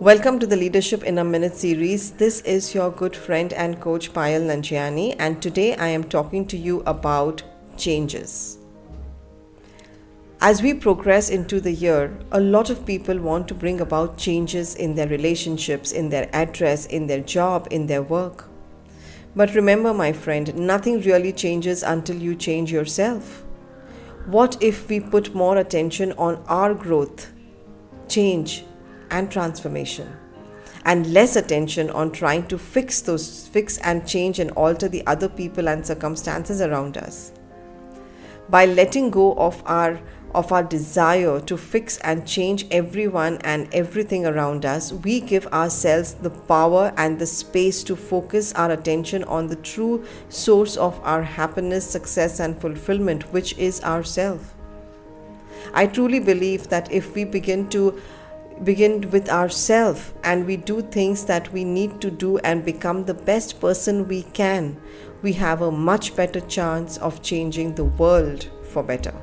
Welcome to the Leadership in a Minute series. This is your good friend and coach Payal Nanjiani, and today I am talking to you about changes. As we progress into the year, a lot of people want to bring about changes in their relationships, in their address, in their job, in their work. But remember, my friend, nothing really changes until you change yourself. What if we put more attention on our growth, change, and transformation and less attention on trying to fix those fix and change and alter the other people and circumstances around us by letting go of our of our desire to fix and change everyone and everything around us, we give ourselves the power and the space to focus our attention on the true source of our happiness, success, and fulfillment, which is ourself. I truly believe that if we begin to begin with ourselves and we do things that we need to do and become the best person we can, we have a much better chance of changing the world for better.